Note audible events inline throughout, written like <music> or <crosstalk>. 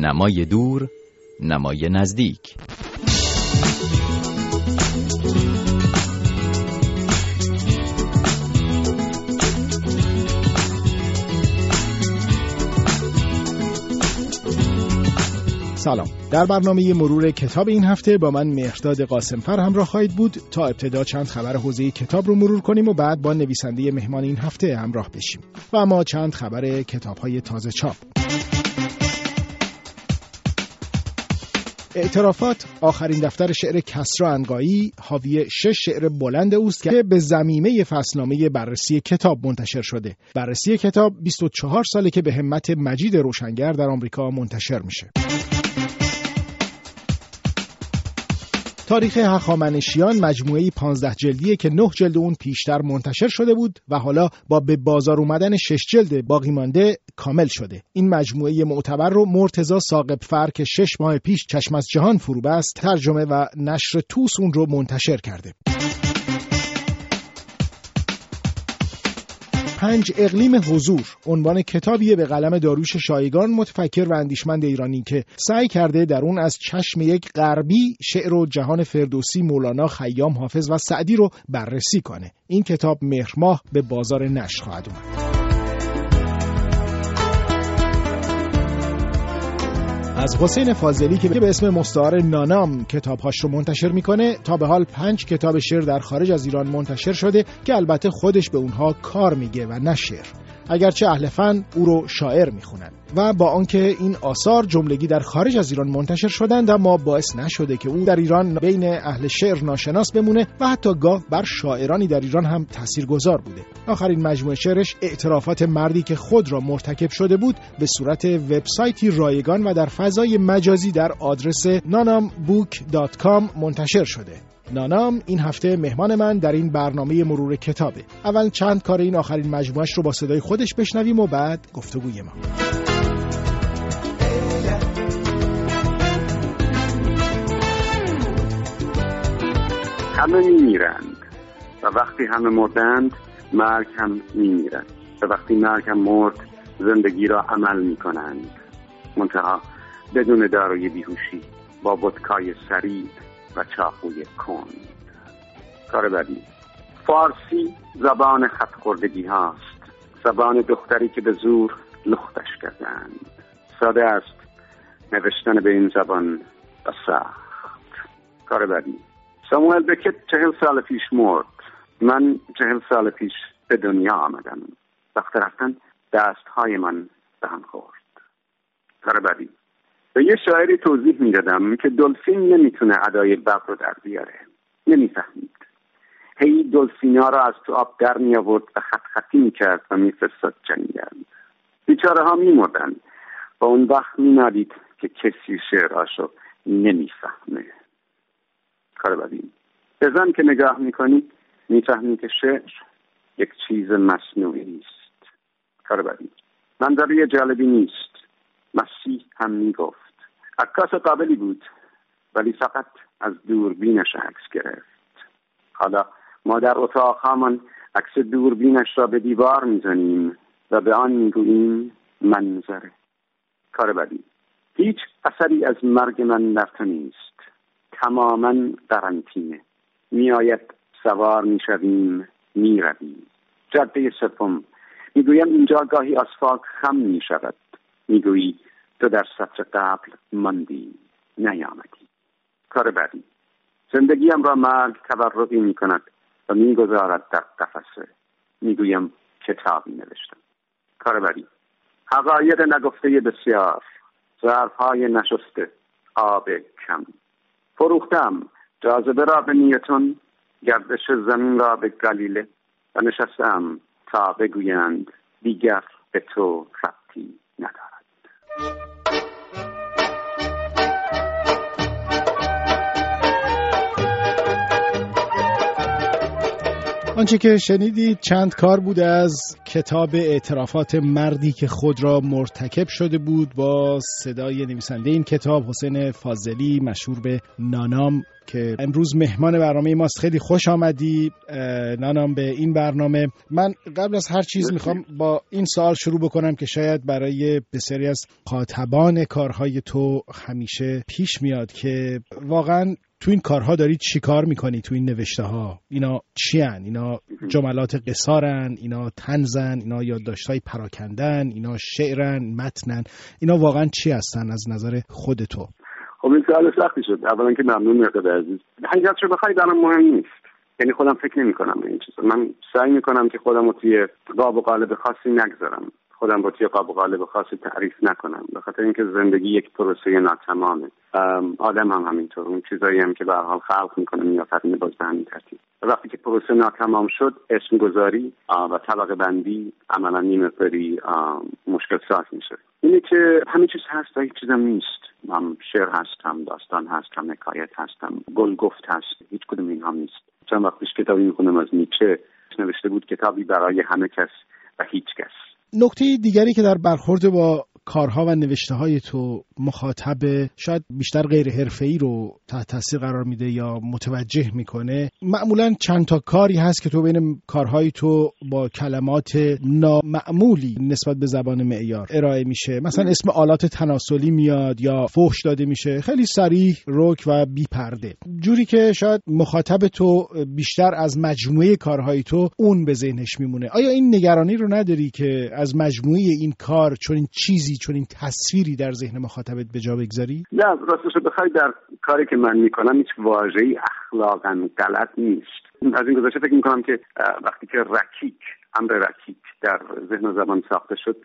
نمای دور نمای نزدیک. سلام. در برنامه مرور کتاب این هفته با من مهرداد قاسمفر همراه خواهید بود تا ابتدا چند خبر حوزه کتاب رو مرور کنیم و بعد با نویسنده مهمان این هفته همراه بشیم. و اما چند خبر کتاب های تازه چاپ. اعترافات آخرین دفتر شعر کسرا انگایی حاوی شش شعر بلند اوست که به زمینه فصلنامه بررسی کتاب منتشر شده. بررسی کتاب 24 ساله که به همت مجید روشنگر در آمریکا منتشر میشه. تاریخ هخامنشیان مجموعه 15 جلدیه که 9 جلد اون پیشتر منتشر شده بود و حالا با به بازار اومدن 6 جلد باقی مانده کامل شده. این مجموعه معتبر رو مرتضی ساقب فر که 6 ماه پیش چشم از جهان فرو بست ترجمه و نشر توس اون رو منتشر کرده. پنج اقلیم حضور. عنوان کتابیه به قلم داروش شایگان متفکر و اندیشمند ایرانی که سعی کرده در اون از چشم یک غربی شعر و جهان فردوسی مولانا خیام حافظ و سعدی رو بررسی کنه. این کتاب مهر ماه به بازار نشر خواهد اومد. از حسین فاضلی که به اسم مستعار نانام کتابهاش رو منتشر می‌کنه تا به حال پنج کتاب شعر در خارج از ایران منتشر شده که البته خودش به اونها کار میگه و نه شعر. اگرچه اهل فن او رو شاعر می‌خونن. و با آنکه این آثار جملگی در خارج از ایران منتشر شدند اما باعث نشده که او در ایران بین اهل شعر ناشناس بمونه و حتی گاه بر شاعرانی در ایران هم تاثیرگذار بوده. آخرین مجموعه شعرش اعترافات مردی که خود را مرتکب شده بود به صورت وبسایتی رایگان و در فضای مجازی در آدرس nanambook.com منتشر شده. نانام این هفته مهمان من در این برنامه مرور کتابه. اول چند کار این آخرین مجموعش رو با صدای خودش بشنویم و بعد گفتگوی ما. همه میمیرند و وقتی همه مردند مرگ هم میمیرد و وقتی مرگ هم مرد زندگی را عمل می‌کنند. منتها بدون داروی بیهوشی با بودکای سریع و چاقوی کند کار بعدی. فارسی زبان خط خوردگی هاست. زبان دختری که به زور لختش کردند ساده است نوشتن به این زبان و سخت. کار بعدی. ساموئل بکت چهل سال پیش مرد. من چهل سال پیش به دنیا آمدم. وقت رفتن دستهای من به هم خورد. کار بعدی. به یه شاعری توضیح می‌دادم که دلفین نمی‌تونه ادای بغ رو در بیاره. نمی‌فهمید. هی دلفینا را از تو آب در می آورد و خط خطی می‌کرد و میفرستاد جنگل. بیچاره ها میمردن. و اون وقت مینادید که کسی شعرهاشو نمی‌فهمه. کار بدیم به زن که نگاه می‌کنی می‌فهمی که شعر یک چیز مصنوعی است کار بدیم منظره جالبی نیست. مسیح هم می‌گفت. عکاس قابلی بود ولی فقط از دوربینش عکس گرفت. حالا ما در اتاق عکس دوربینش را به دیوار می‌زنیم و به آن می‌گوییم منظره کار بدی. هیچ اثری از مرگ من در نیست. تماما قرنطینه. میآید سوار می‌شویم می‌رویم. جاده سوم. می‌گویم اینجا گاهی آسفالت خم می‌شود. می‌گویی تو در سطر قبل ماندی نیامدی. کار بعدی. زندگیم را مرگ تبرقی می کند و می‌گذارد در قفسه می‌گویم کتابی نوشتم. کار بعدی. حقایق نگفته بسیار. ظرفهای نشسته. آب کم. فروختم. جاذبه را به نیتون گردش زمین را به گلیله و نشستم تا بگویند دیگر به تو خطی ندارد. آنچه که شنیدید چند کار بود از کتاب اعترافات مردی که خود را مرتکب شده بود با صدای نویسنده این کتاب حسین فاضلی مشهور به نانام که امروز مهمان برنامه ماست. خیلی خوش آمدی نانام به این برنامه. من قبل از هر چیز می‌خوام با این سوال شروع بکنم که شاید برای بسیاری از خاطبان کارهای تو همیشه پیش میاد که واقعا تو این کارها داری چی کار می‌کنی تو این نوشته ها اینا چی هن؟ اینا جملات قصارن اینا تنزن اینا یادداشتهای پراکندن اینا شعرن متنن. اینا واقعا چی هستن از نظر خود تو؟ خب این سوال سختی شد. اولا که ممنون مقدار عزیز. حقیقت رو بخوای برام مهم نیست. یعنی خودم فکر نمی کنم به این چیزا. من سعی می‌کنم که خودم رو توی قاب و قالب خاصی نگذارم. خودم با توی قاب قالب خاصی تعریف نکنم. به خاطر اینکه زندگی یک پروسه ناتمامه. آدم هم همینطور. اون چیزایی هم که به حال خلق می‌کنه میآفرینه باز به همین ترتیب. وقتی که پروسه ناتمام شد اسم گذاری و طبقه بندی عملا نیمه پری مشکل ساز میشه. اینه که همه چیز هست و هیچ چیزم نیست. هم شعر هست هم داستان هست هم حکایت هست هم گل گفت هست. هیچ کدوم این هم نیست. چند وقت پیش کتابی می‌خونم از نیچه. نوشته بود کتابی برای همه کس و هیچ کس. نکته دیگری که در برخورد با کارها و نوشته های تو مخاطب شاید بیشتر غیر ای رو تحت تاثیر قرار میده یا متوجه می‌کنه. معمولا چند تا کاری هست که تو بین کارهای تو با کلمات نامعمولی نسبت به زبان معیار ارائه میشه. مثلا اسم آلات تناسلی میاد یا فحش داده میشه. خیلی سریح رک و بی پرده جوری که شاید مخاطب تو بیشتر از مجموعه کارهای تو اون به ذهنش میمونه. آیا این نگرانی رو نداری که از مجموعه این کار چون این چیزی چون این تصویری در ذهن مخاطبت به جا بگذاری؟ نه راستش بخوای در کاری که من می‌کنم هیچ واژه‌ای اخلاقا غلط نیست. از این گذشته فکر می‌کنم که وقتی که رکیک امر رکیک در ذهن و زبان ساخته شد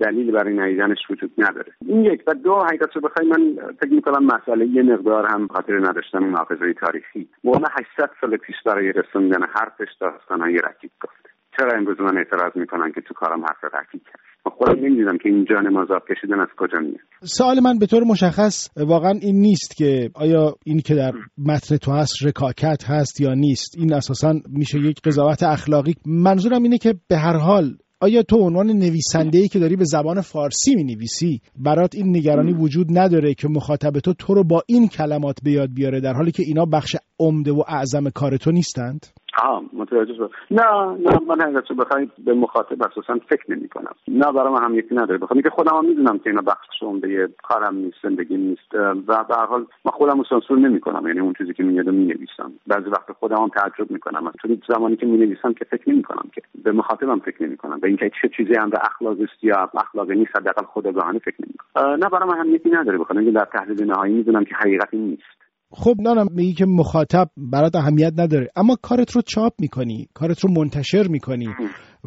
دلیل برای ندیدنش وجود نداره. این یک. و دو حقیقت رو بخوای من فکر می‌کنم مسئله یه مقدار هم خاطر نداشتن محافظه تاریخی. مولانا 800 سال پیش برای رسوندن حرفش داستانهای رکیک گفته. چرا امروز من اعتراض می‌کنن که تو کارم حرف رکیک هست؟ خودم نمی‌دونم که این جان مذاب کشیدن از کجا میاد. سوال من به طور مشخص واقعا این نیست که آیا این که در متن تو هست رکاکت هست یا نیست این اساسا میشه یک قضاوت اخلاقی. منظورم اینه که به هر حال آیا تو عنوان نویسنده ای که داری به زبان فارسی می نویسی برات این نگرانی وجود نداره که مخاطب تو تو رو با این کلمات به یاد بیاره در حالی که اینا بخش عمده و اعظم کار تو نیستند؟ آه متوجه شد نه نه من حقیقت بخواید به مخاطب اساسا فکر نمی کنم. نه برای هم یکی نداره. بخاطر که خودم هم می‌دونم که اینا بخش به کارم نیست زندگی نیست. و به هر حال من خودم رو سانسور نمی کنم. یعنی اون چیزی که میاد می نویسم. بعضی وقت خودم هم تعجب می کنم. چون زمانی که می نویسم که فکر نمی کنم که به مخاطبم فکر نمی کنم. به اینکه چه چیزی هم اخلاق است یا اخلاق نیست حداقل خودآگاهانه فکر نمی کنم. نه برای هم یکی نداره. بخاطر اینکه در تحلیل نهایی می‌دونم که حقیقتی نیست. خب نانم میگی که مخاطب برات اهمیت نداره اما کارت رو چاپ می‌کنی کارت رو منتشر می‌کنی.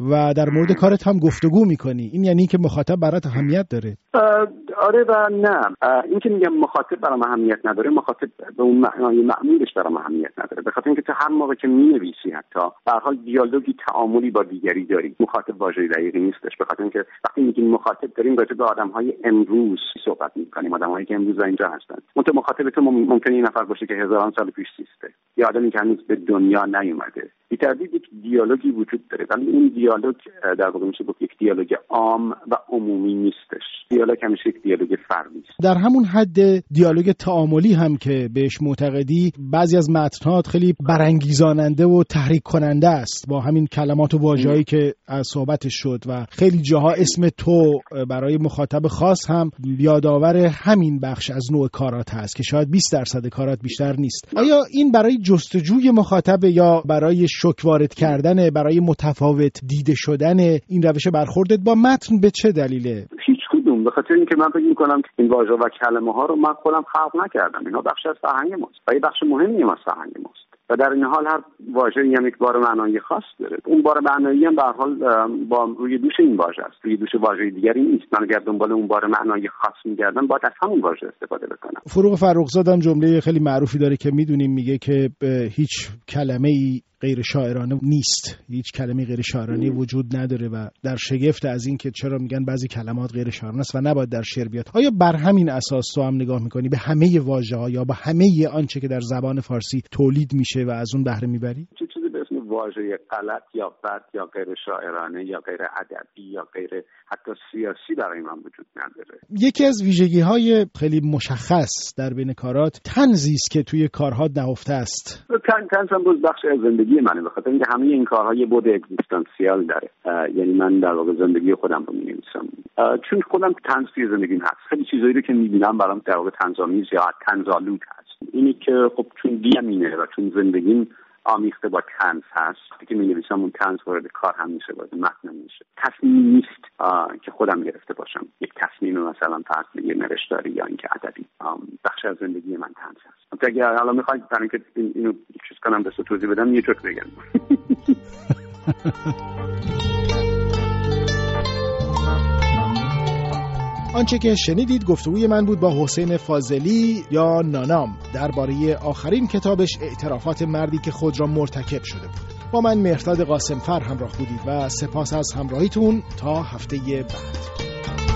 و در مورد کارت هم گفتگو می‌کنی. این یعنی که مخاطب برات اهمیت داره. آره و نه. این که میگم مخاطب برام اهمیت نداره مخاطب به اون معنای معمولش برام اهمیت نداره. به خاطر اینکه تو هر موقع که می‌نویسی حتی به حال دیالوگی تعاملی با دیگری داری. مخاطب واژه دقیقی نیستش. به خاطر اینکه وقتی میگیم مخاطب داریم راجع به آدمهای امروز صحبت می‌کنیم. آدمهایی که امروز اینجا هستن. اون مخاطب تو ممکنه این نفر باشه که هزاران سال پیش زیسته یا آدمی که هنوز به دنیا نیومده. بی یک دیالوگی وجود داره. ولی این دیالوگ در واقع میشه گفت یک دیالوگ عام و عمومی نیستش. دیالوگ همیشه یک دیالوگ فردی است در همون حد دیالوگ تعاملی هم که بهش معتقدی بعضی از متنات خیلی برانگیزاننده و تحریک کننده است. با همین کلمات و واژه‌ای که از صحبتش شد و خیلی جاها اسم تو برای مخاطب خاص هم یادآور همین بخش از نوع کارات هست که شاید 20 درصد کارات بیشتر نیست. آیا این برای جستجوی مخاطب یا برای شک وارد کردن برای متفاوت دیده شدن این روش برخوردت با متن به چه دلیله؟ هیچ کدوم. به خاطر اینکه من فکر می‌کنم این واژه و کلمه ها رو من خودم خلق نکردم. اینا بخش از فرهنگ ماست و یه بخش مهمی از فرهنگ ماست. و در این حال هر واژه هم یک بار معنایی خاص داره. اون بار معنایی هم به حال با روی دوش این واژه است. روی دوش واژه دیگری نیست. من اگر دنبال اون بار معنایی خاص میگردم باید از همون واژه استفاده بکنم. فروغ فرخزاد هم جمله خیلی معروفی داره که می‌دونیم میگه که هیچ کلمه ای غیر شاعرانه نیست. هیچ کلمه غیر شاعرانه وجود نداره و در شگفت از این که چرا میگن بعضی کلمات غیر شاعرانه است و نباید در شعر بیاد. آیا بر همین اساس تو هم نگاه می‌کنی؟ به همه واژه ها یا به همه آنچه که در زبان فارسی تولید میشه و از اون بهره می‌بری؟ واژه غلط یا بد یا غیر شاعرانه یا غیر ادبی یا غیر حتی سیاسی برای من وجود نداره. یکی از ویژگی های خیلی مشخص در بین کارات تنزی است که توی کارها نهفته است. تن تنز هم بخش از زندگی منه بخاطر اینکه همه این کارها یه بود اگزیستانسیال داره. یعنی من در واقع زندگی خودم رو می‌نویسم. چون خودم تنز توی زندگیم هست. خیلی چیزایی رو که می‌بینم برام در واقع تنزآمیز یا تنزآلود هست. اینی که خب چون دیم اینه و چون زندگیم آمیخته با تنز هست. که می نویسم اون تنز وارد کار هم میشه وارد متن میشه. تصمیم نیست که خودم گرفته باشم. یک تصمیم مثلا فرض یه نوشتاری یا اینکه ادبی. بخش از زندگی من تنز هست. اگر الان می‌خواید برای اینکه اینو چیز کنم به توضیح بدم یه جوک بگم. <laughs> آنچه که شنیدید گفتگوی من بود با حسین فاضلی یا نانام درباره آخرین کتابش اعترافات مردی که خود را مرتکب شده بود. با من مهرداد قاسمفر همراه بودید و سپاس از همراهیتون تا هفته بعد.